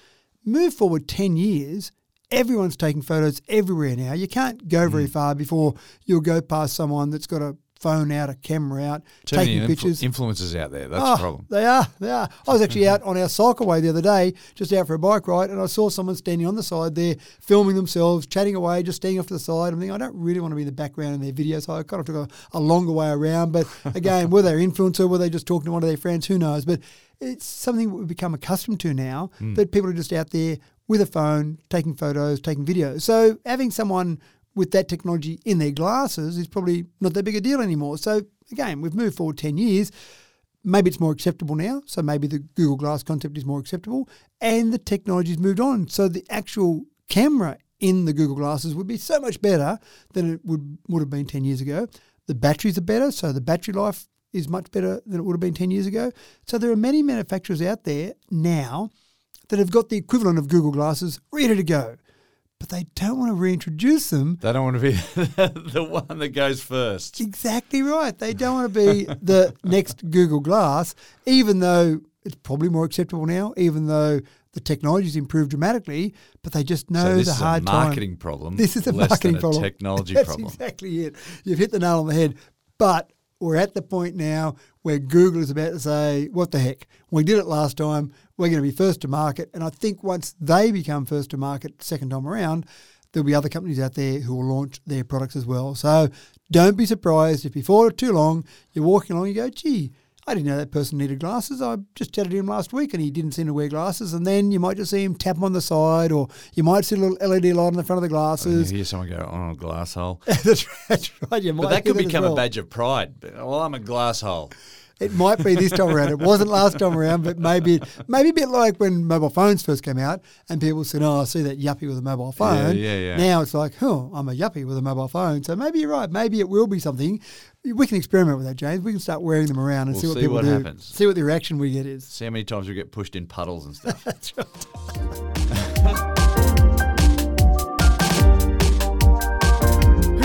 Move forward 10 years, everyone's taking photos everywhere now. You can't go very hmm. far before you'll go past someone that's got a phone out, a camera out, Too taking many influ- pictures. influencers out there. That's Oh, the ah, problem. They are. They are. I was actually out on our cycleway the other day, just out for a bike ride, and I saw someone standing on the side there, filming themselves, chatting away, just standing off to the side. I'm thinking, I don't really want to be in the background in their video, so I kind of took a, a longer way around. But again, were they an influencer? Were they just talking to one of their friends? Who knows? But it's something we've become accustomed to now hmm. that people are just out there with a phone, taking photos, taking videos. So having someone with that technology in their glasses is probably not that big a deal anymore. So again, we've moved forward 10 years. Maybe it's more acceptable now. So maybe the Google Glass concept is more acceptable and the technology's moved on. So the actual camera in the Google Glasses would be so much better than it would, would have been 10 years ago. The batteries are better. So the battery life is much better than it would have been 10 years ago. So there are many manufacturers out there now that have got the equivalent of Google Glasses ready to go. But they don't want to reintroduce them They don't want to be (laughs) the one that goes first. Exactly right. They don't want to be the next Google Glass, even though it's probably more acceptable now, even though the technology's improved dramatically, but they just know So this the is a hard time. marketing problem. This is a marketing problem. technology (laughs) That's problem. exactly it. You've hit the nail on the head. But we're at the point now where Google is about to say, what the heck? We did it last time. We're going to be first to market. And I think once they become first to market second time around, there'll be other companies out there who will launch their products as well. So don't be surprised if before too long you're walking along you go, gee, I didn't know that person needed glasses. I just chatted to him last week and he didn't seem to wear glasses. And then you might just see him tap 'em on the side or you might see a little LED light on the front of the oh, And glasses. you hear someone go, "Oh, glass hole," (laughs) that's, that's right. You might but that could as become well. a badge of pride. Well, I'm a glass hole. It might be this time around. It wasn't last time around, but maybe maybe a bit like when mobile phones first came out and people said, "Oh, I see that yuppie with a mobile phone." yeah, yeah. Now it's like, "Oh, I'm a yuppie with a mobile phone." So maybe you're right. Maybe it will be something. We can experiment with that, James. We can start wearing them around and We'll see what see people what do. happens. See what the reaction we get is. See how many times we get pushed in puddles and stuff. (laughs) That's right.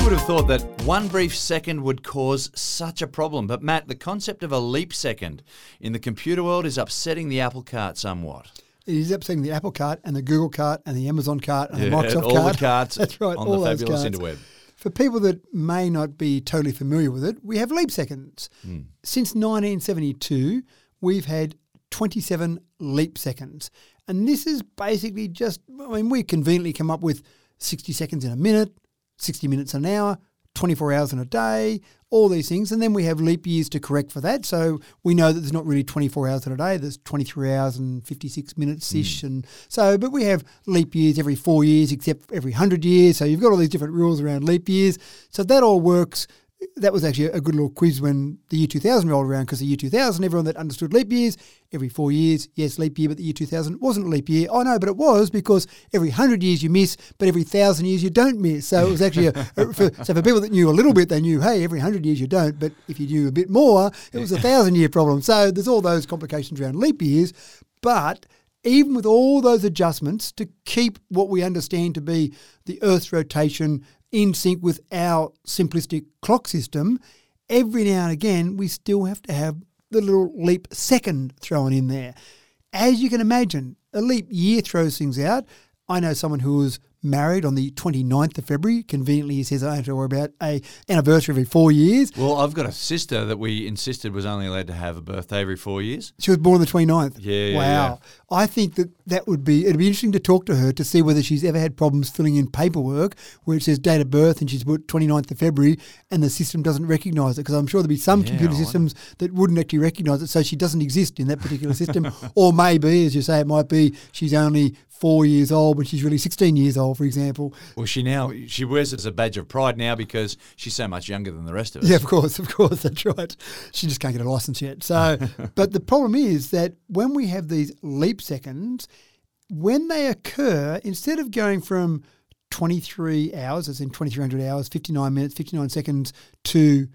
Would have thought that one brief second would cause such a problem? But Matt, the concept of a leap second in the computer world is upsetting the apple cart somewhat. It is upsetting the Apple cart and the Google cart and the Amazon cart and the Yeah, Microsoft all cart. the carts (laughs) That's right. on all the those fabulous carts. interweb. For people that may not be totally familiar with it, we have leap seconds. Hmm. Since 1972, we've had 27 leap seconds. And this is basically just, I mean, we conveniently come up with 60 seconds in a minute, 60 minutes an hour, 24 hours in a day, all these things. And then we have leap years to correct for that. So we know that there's not really 24 hours in a day, there's 23 hours and 56 minutes ish. Mm. And so, but we have leap years every four years, except every 100 years. So you've got all these different rules around leap years. So that all works. That was actually a good little quiz when the year 2000 rolled around because the year 2000, everyone that understood leap years, every four years, yes, leap year, but the year 2000 wasn't a leap year. Oh, know, but it was because every 100 years you miss, but every 1,000 years you don't miss. So it was actually, a, a- for, so for people that knew a little bit, they knew, hey, every 100 years you don't, but if you knew a bit more, it was a 1,000 year problem. So there's all those complications around leap years. But even with all those adjustments to keep what we understand to be the Earth's rotation in sync with our simplistic clock system, every now and again we still have to have the little leap second thrown in there. As you can imagine, a leap year throws things out. I know someone who was married on the 29th of February. Conveniently, he says I don't have to worry about a anniversary every four years. Well, I've got a sister that we insisted was only allowed to have a birthday every four years. She was born on the 29th. Yeah, yeah, Wow. I think that that would be, it'd be interesting to talk to her to see whether she's ever had problems filling in paperwork where it says date of birth and she's put 29th of February and the system doesn't recognise it. Because I'm sure there'd be some Yeah, computer systems that wouldn't actually recognise it. So she doesn't exist in that particular system. (laughs) or maybe, as you say, it might be she's only four years old when she's really 16 years old, for example. Well, she now she wears it as a badge of pride now because she's so much younger than the rest of us. Yeah, of course, of course, (laughs) that's right. She just can't get a license yet. So, (laughs) but the problem is that when we have these leap seconds, when they occur, instead of going from 23 hours, as in 2300 hours, 59 minutes, 59 seconds to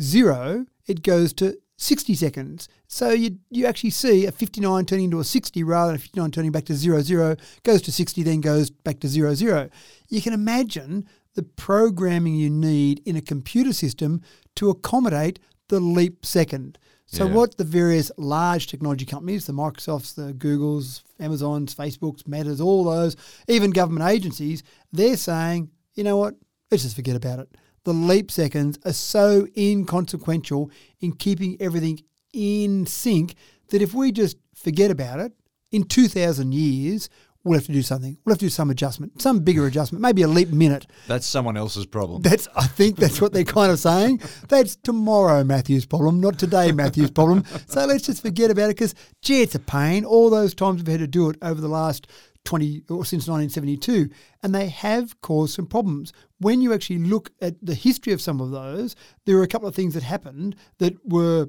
zero, it goes to 60 seconds. So you you actually see a 59 turning into a 60 rather than a 59 turning back to zero zero, goes to 60, then goes back to zero zero. You can imagine the programming you need in a computer system to accommodate the leap second. So Yeah. what the various large technology companies, the Microsofts, the Googles, Amazons, Facebooks, Metas, all those, even government agencies, they're saying, you know what, let's just forget about it. The leap seconds are so inconsequential in keeping everything in sync that if we just forget about it, in 2,000 years, we'll have to do something. We'll have to do some adjustment, some bigger adjustment, maybe a leap minute. That's someone else's problem. (laughs) That's I think that's what they're kind of saying. That's tomorrow Matthew's problem, not today Matthew's problem. So let's just forget about it because gee, it's a pain. All those times we've had to do it over the last 20 or since 1972 and they have caused some problems. When you actually look at the history of some of those, there are a couple of things that happened that were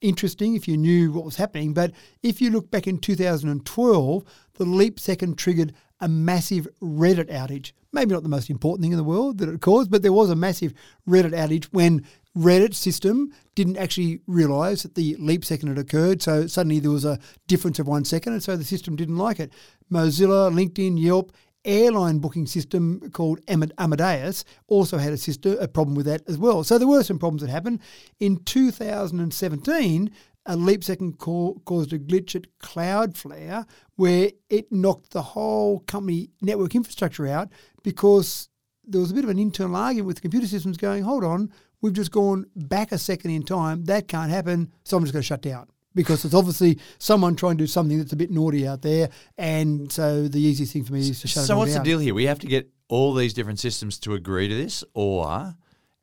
interesting if you knew what was happening. But if you look back in 2012, the leap second triggered a massive Reddit outage. Maybe not the most important thing in the world that it caused, but there was a massive Reddit outage when Reddit system didn't actually realize that the leap second had occurred. So suddenly there was a difference of one second, and so the system didn't like it. Mozilla, LinkedIn, Yelp, airline booking system called Amadeus also had a system a problem with that as well. So there were some problems that happened. In 2017, a leap second ca- caused a glitch at Cloudflare where it knocked the whole company network infrastructure out because there was a bit of an internal argument with the computer systems going, hold on, we've just gone back a second in time. That can't happen. So I'm just going to shut down because it's obviously someone trying to do something that's a bit naughty out there. And so the easiest thing for me is to shut it down. so what's down. the deal here? We have to get all these different systems to agree to this, or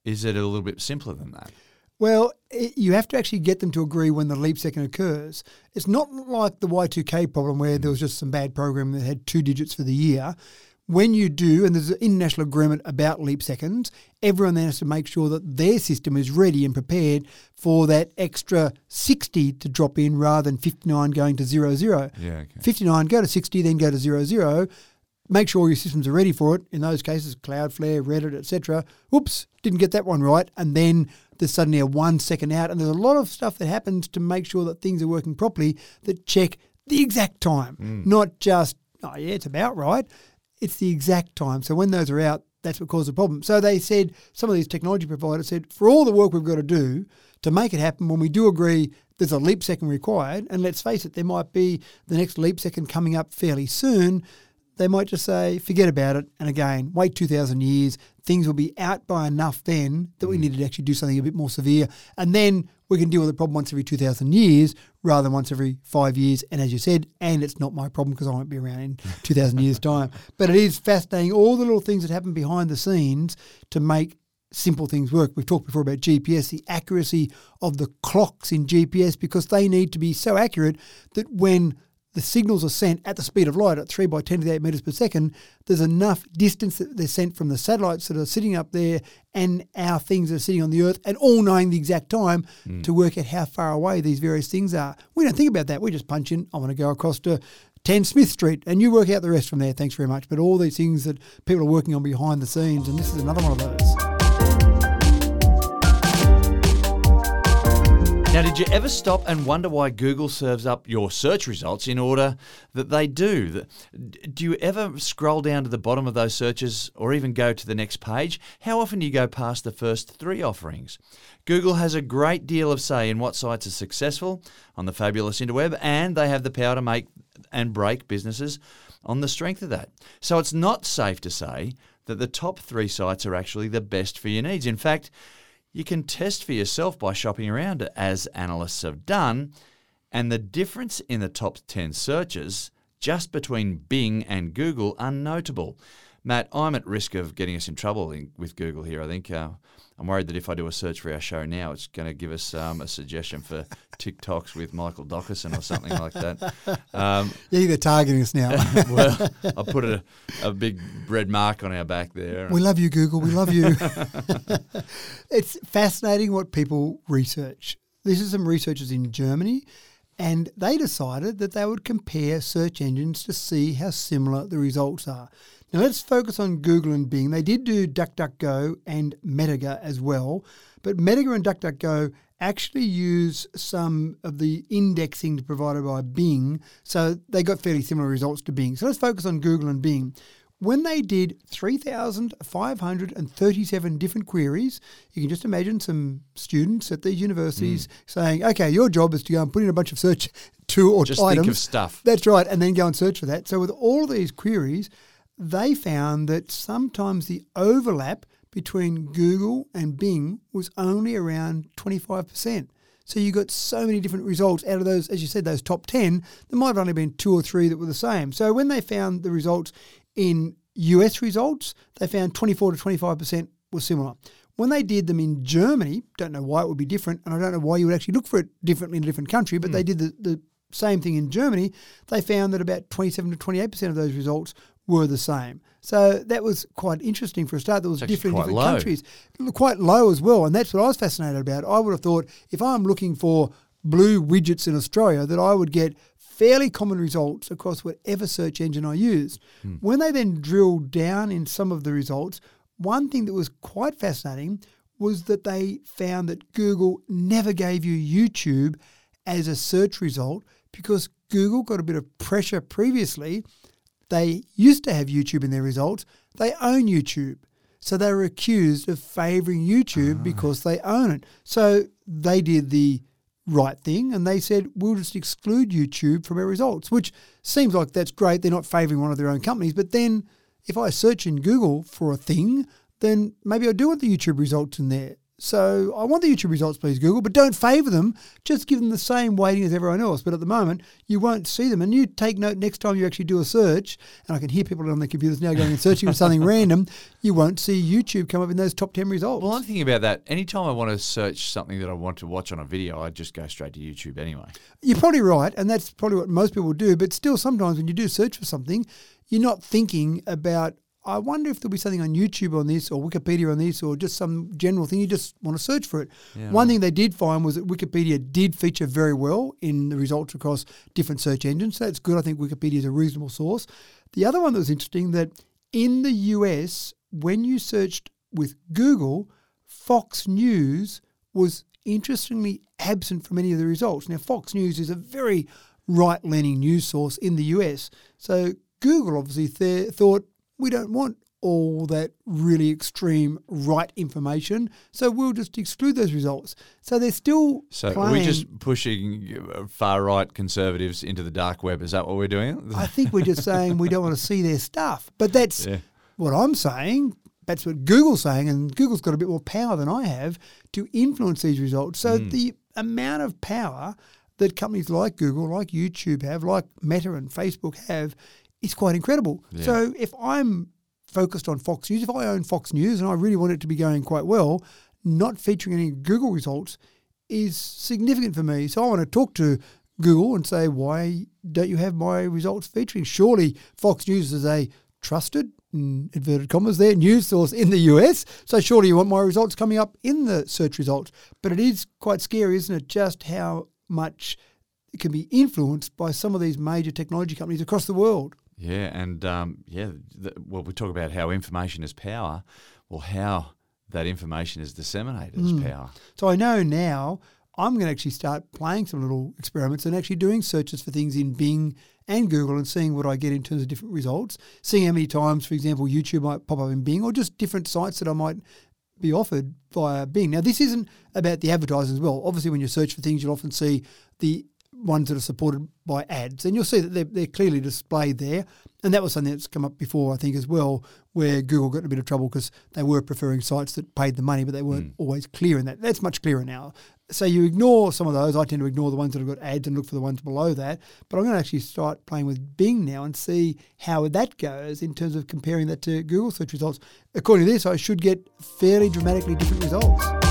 is it a little bit simpler than that? Well, it, you have to actually get them to agree when the leap second occurs. It's not like the Y2K problem where there was hmm. just some bad programming that had two digits for the year. When you do, and there's an international agreement about leap seconds, everyone then has to make sure that their system is ready and prepared for that extra 60 to drop in rather than 59 going to 00. Yeah, okay. 59, go to 60, then go to 00. Make sure your systems are ready for it. In those cases, Cloudflare, Reddit, etc. Oops, didn't get that one right. And then there's suddenly a one second out. And there's a lot of stuff that happens to make sure that things are working properly that check the exact time, mm. not just, oh, yeah, it's about right. It's the exact time. So when those are out, that's what caused the problem. So they said, some of these technology providers said, for all the work we've got to do to make it happen, when we do agree there's a leap second required, and let's face it, there might be the next leap second coming up fairly soon, they might just say, forget about it. And again, wait 2,000 years. Things will be out by enough then that we mm. need to actually do something a bit more severe. And then we can deal with the problem once every 2,000 years rather than once every five years. And as you said, and it's not my problem because I won't be around in (laughs) 2,000 years' time. But it is fascinating, all the little things that happen behind the scenes to make simple things work. We've talked before about GPS, the accuracy of the clocks in GPS because they need to be so accurate that when the signals are sent at the speed of light at 3 by 10 to the 8 metres per second, there's enough distance that they're sent from the satellites that are sitting up there and our things that are sitting on the Earth and all knowing the exact time hmm. to work out how far away these various things are. We don't think about that. We just punch in, I want to go across to 10 Smith Street and you work out the rest from there. Thanks very much. But all these things that people are working on behind the scenes, and this is another one of those. Now, did you ever stop and wonder why Google serves up your search results in order that they do? Do you ever scroll down to the bottom of those searches or even go to the next page? How often do you go past the first three offerings? Google has a great deal of say in what sites are successful on the fabulous interweb, and they have the power to make and break businesses on the strength of that. So it's not safe to say that the top three sites are actually the best for your needs. In fact, you can test for yourself by shopping around, as analysts have done, and the difference in the top 10 searches just between Bing and Google are notable. Matt, I'm at risk of getting us in trouble in, with Google here. I think uh, I'm worried that if I do a search for our show now, it's going to give us um, a suggestion for (laughs) TikToks with Michael Dockerson or something like that. Um, (laughs) Yeah, they're targeting us now. (laughs) well, I put a, a big red mark on our back there. we love you, Google. We love you. it's fascinating what people research. This is some researchers in Germany, and they decided that they would compare search engines to see how similar the results are. Now let's focus on Google and Bing. They did do DuckDuckGo and MetaGer as well, but MetaGer and DuckDuckGo actually use some of the indexing provided by Bing, so they got fairly similar results to Bing. So let's focus on Google and Bing. when they did 3,537 different queries, you can just imagine some students at these universities hmm. saying, okay, your job is to go and put in a bunch of search (laughs) to or Just items. think of stuff. That's right, and then go and search for that. So with all these queries, they found that sometimes the overlap between Google and Bing was only around 25%. So you got so many different results out of those, as you said, those top 10, there might have only been two or three that were the same. So when they found the results in US results, they found 24 to 25% were similar. When they did them in Germany, don't know why it would be different, and I don't know why you would actually look for it differently in a different country, but they hmm. did the, the same thing in Germany, they found that about 27 to 28% of those results were the same. So that was quite interesting for a start. There was different different low. countries, quite low as well, and that's what I was fascinated about. I would have thought if I'm looking for blue widgets in Australia, that I would get fairly common results across whatever search engine I used. Hmm. When they then drilled down in some of the results, one thing that was quite fascinating was that they found that Google never gave you YouTube as a search result because Google got a bit of pressure previously. They used to have YouTube in their results. They own YouTube. So they were accused of favouring YouTube ah. because they own it. So they did the right thing and they said, we'll just exclude YouTube from our results, which seems like that's great. They're not favouring one of their own companies. But then if I search in Google for a thing, then maybe I do want the YouTube results in there. So I want the YouTube results, please, Google, but don't favour them. Just give them the same weighting as everyone else. But at the moment, you won't see them. And you take note next time you actually do a search, and I can hear people on their computers now going and searching for something (laughs) random, you won't see YouTube come up in those top 10 results. Well, I'm thinking about that. Anytime I want to search something that I want to watch on a video, I just go straight to YouTube anyway. You're probably right, and that's probably what most people do. But still, sometimes when you do search for something, you're not thinking about. I wonder if there'll be something on YouTube on this, or Wikipedia on this, or just some general thing. You just want to search for it. One thing they did find was that Wikipedia did feature very well in the results across different search engines. So that's good. I think Wikipedia is a reasonable source. The other one that was interesting that in the US, when you searched with Google, Fox News was interestingly absent from any of the results. Now, Fox News is a very right leaning news source in the US. So, Google obviously th- thought we don't want all that really extreme right information, so we'll just exclude those results. So, they're still So are playing. we just pushing uh, far right conservatives into the dark web? Is that what we're doing? (laughs) I think we're just saying we don't want to see their stuff. But that's Yeah. what I'm saying. That's what Google's saying, and Google's got a bit more power than I have to influence these results. So Hmm. the amount of power that companies like Google, like YouTube have, like Meta and Facebook have, is quite incredible. So if I'm focused on Fox News, if I own Fox News and I really want it to be going quite well, not featuring any Google results is significant for me. So I want to talk to Google and say, why don't you have my results featuring? Surely Fox News is a trusted, in inverted commas there, news source in the US. So surely you want my results coming up in the search results. But it is quite scary, isn't it, just how much it can be influenced by some of these major technology companies across the world. Yeah, and um, yeah, the, well, we talk about how information is power. Well, how that information is disseminated is power. So I know now I'm going to actually start playing some little experiments and actually doing searches for things in Bing and Google and seeing what I get in terms of different results. Seeing how many times, for example, YouTube might pop up in Bing or just different sites that I might be offered via Bing. Now, this isn't about the advertising as well. Obviously, when you search for things, you'll often see the ones that are supported by ads, and you'll see that they're, they're clearly displayed there. And that was something that's come up before, I think, as well, where Google got in a bit of trouble because they were preferring sites that paid the money, but they weren't hmm. always clear in that. That's much clearer now. So you ignore some of those. I tend to ignore the ones that have got ads and look for the ones below that. But I'm going to actually start playing with Bing now and see how that goes in terms of comparing that to Google search results. According to this, I should get fairly dramatically different results.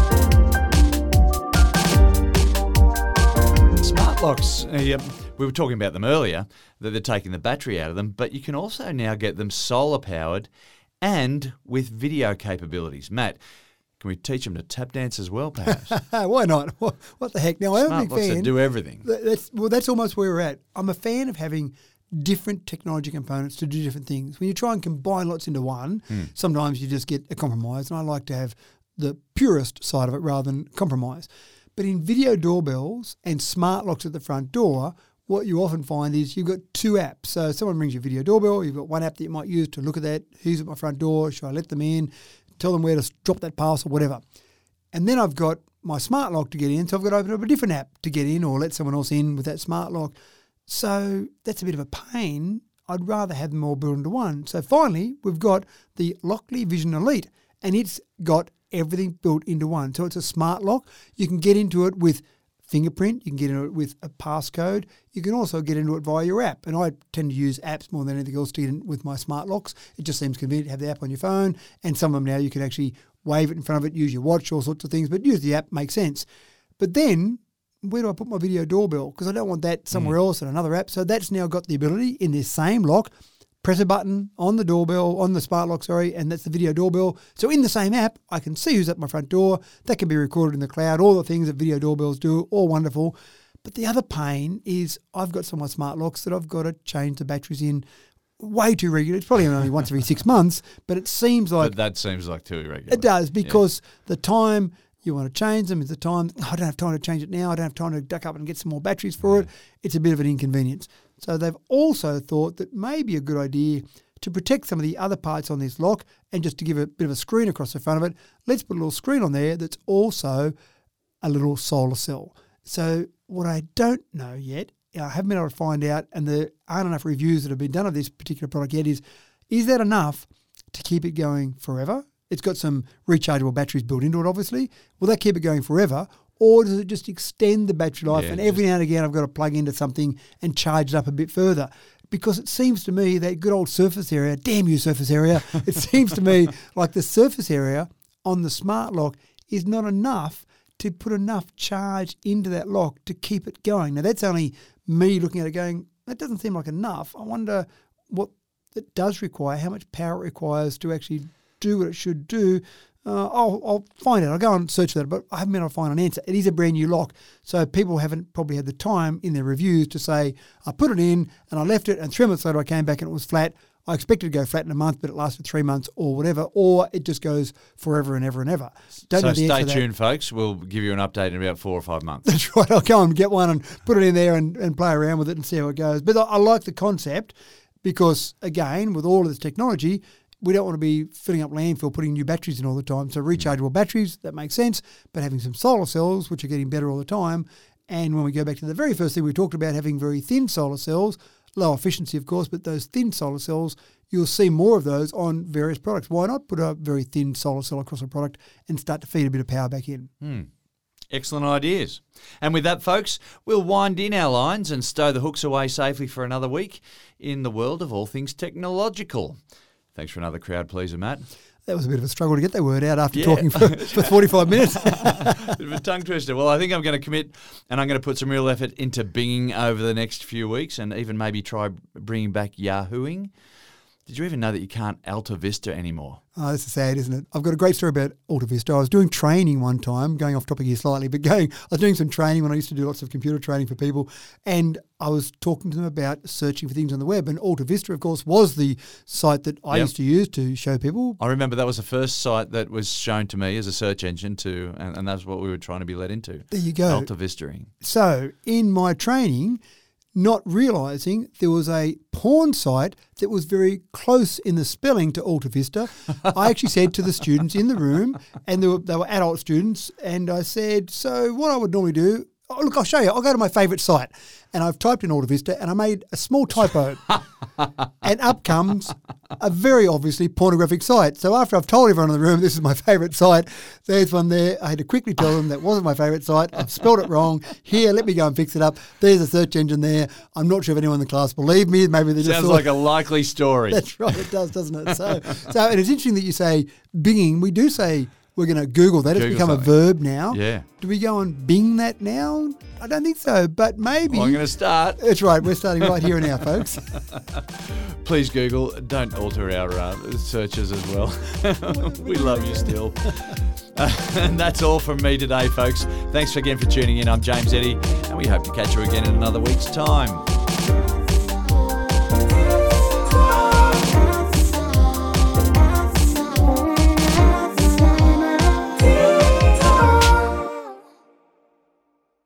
Smart locks. Uh, we were talking about them earlier, that they're taking the battery out of them, but you can also now get them solar powered and with video capabilities. Matt, can we teach them to tap dance as well, perhaps? (laughs) Why not? What, what the heck? Now, I'm a Smart big fan. that do everything. That's well. That's almost where we're at. I'm a fan of having different technology components to do different things. When you try and combine lots into one, sometimes you just get a compromise. And I like to have the purest side of it rather than compromise. But in video doorbells and smart locks at the front door, what you often find is you've got two apps. So someone rings your video doorbell, you've got one app that you might use to look at that, who's at my front door, should I let them in, tell them where to drop that parcel, whatever. And then I've got my smart lock to get in, so I've got to open up a different app to get in or let someone else in with that smart lock. So that's a bit of a pain. I'd rather have them all built into one. So finally, we've got the Lockly Vision Elite, and it's got everything built into one. So it's a smart lock. You can get into it with fingerprint. You can get into it with a passcode. You can also get into it via your app. And I tend to use apps more than anything else to get in with my smart locks. It just seems convenient to have the app on your phone. And some of them now you can actually wave it in front of it, use your watch, all sorts of things. But use the app makes sense. But then where do I put my video doorbell? Because I don't want that somewhere mm. else in another app. So that's now got the ability in this same lock. Press a button on the doorbell, on the smart lock, sorry, and that's the video doorbell. So in the same app, I can see who's at my front door. That can be recorded in the cloud, all the things that video doorbells do, all wonderful. But the other pain is I've got some of my smart locks that I've got to change the batteries in way too regular. It's probably only once every six (laughs) months, but it seems like But that seems like too irregular. it does because the time you want to change them is the time. "Oh, I don't have time to change it now. I don't have time to duck up and get some more batteries for it. It's a bit of an inconvenience. So they've also thought that maybe a good idea to protect some of the other parts on this lock and just to give a bit of a screen across the front of it. Let's put a little screen on there that's also a little solar cell. So what I don't know yet, I haven't been able to find out, and there aren't enough reviews that have been done of this particular product yet. Is is that enough to keep it going forever? It's got some rechargeable batteries built into it, obviously. Will that keep it going forever? Or does it just extend the battery life? Yeah, and every now and again, I've got to plug into something and charge it up a bit further. Because it seems to me that good old surface area, damn you, surface area, (laughs) it seems to me like the surface area on the smart lock is not enough to put enough charge into that lock to keep it going. Now, that's only me looking at it going, that doesn't seem like enough. I wonder what it does require, how much power it requires to actually do what it should do. Uh, I'll, I'll find out. I'll go and search for that, but I haven't been able to find an answer. It is a brand new lock, so people haven't probably had the time in their reviews to say, I put it in and I left it, and three months later I came back and it was flat. I expected to go flat in a month, but it lasted three months or whatever, or it just goes forever and ever and ever. Don't so stay tuned, folks. We'll give you an update in about four or five months. That's (laughs) right. I'll go and get one and put it in there and, and play around with it and see how it goes. But I, I like the concept because, again, with all of this technology, we don't want to be filling up landfill, putting new batteries in all the time. So mm. rechargeable batteries, that makes sense. But having some solar cells, which are getting better all the time. And when we go back to the very first thing we talked about, having very thin solar cells, low efficiency, of course, but those thin solar cells, you'll see more of those on various products. Why not put a very thin solar cell across a product and start to feed a bit of power back in? Hmm. Excellent ideas. And with that, folks, we'll wind in our lines and stow the hooks away safely for another week in the world of all things technological. Thanks for another crowd pleaser, Matt. That was a bit of a struggle to get that word out after Yeah. talking for, (laughs) for 45 minutes. (laughs) Bit of a tongue twister. Well, I think I'm going to commit and I'm going to put some real effort into binging over the next few weeks and even maybe try bringing back Yahooing. Did you even know that you can't Alta Vista anymore? Oh, this is sad, isn't it? I've got a great story about Alta Vista. I was doing training one time, going off topic here slightly, but going, I was doing some training when I used to do lots of computer training for people, and I was talking to them about searching for things on the web. And Alta Vista, of course, was the site that I Yep. used to use to show people. I remember that was the first site that was shown to me as a search engine to, and, and that's what we were trying to be led into. There you go. Alta Vistaing. So, in my training, not realizing there was a porn site that was very close in the spelling to Alta Vista, I actually said to the students in the room, and they were, they were adult students, and I said, So, what I would normally do, oh, look, I'll show you. I'll go to my favorite site. And I've typed in Alta Vista, and I made a small typo. (laughs) and up comes a very obviously pornographic site. So after I've told everyone in the room this is my favourite site, there's one there. I had to quickly tell them that wasn't my favourite site. I've spelled it wrong. Here, let me go and fix it up. There's a search engine there. I'm not sure if anyone in the class believed me. Maybe they just Sounds like a likely story. (laughs) that's right, it does, doesn't it? So, so and it's interesting that you say binging. We do say we're going to Google that. It's Google become something. a verb now. Yeah. Do we go and bing that now? I don't think so, but maybe. Well, I'm going to start. That's right. We're starting right here and now, folks. (laughs) Please Google. Don't alter our uh, searches as well. (laughs) we love you still. (laughs) and that's all from me today, folks. Thanks again for tuning in. I'm James Eddy, and we hope to catch you again in another week's time.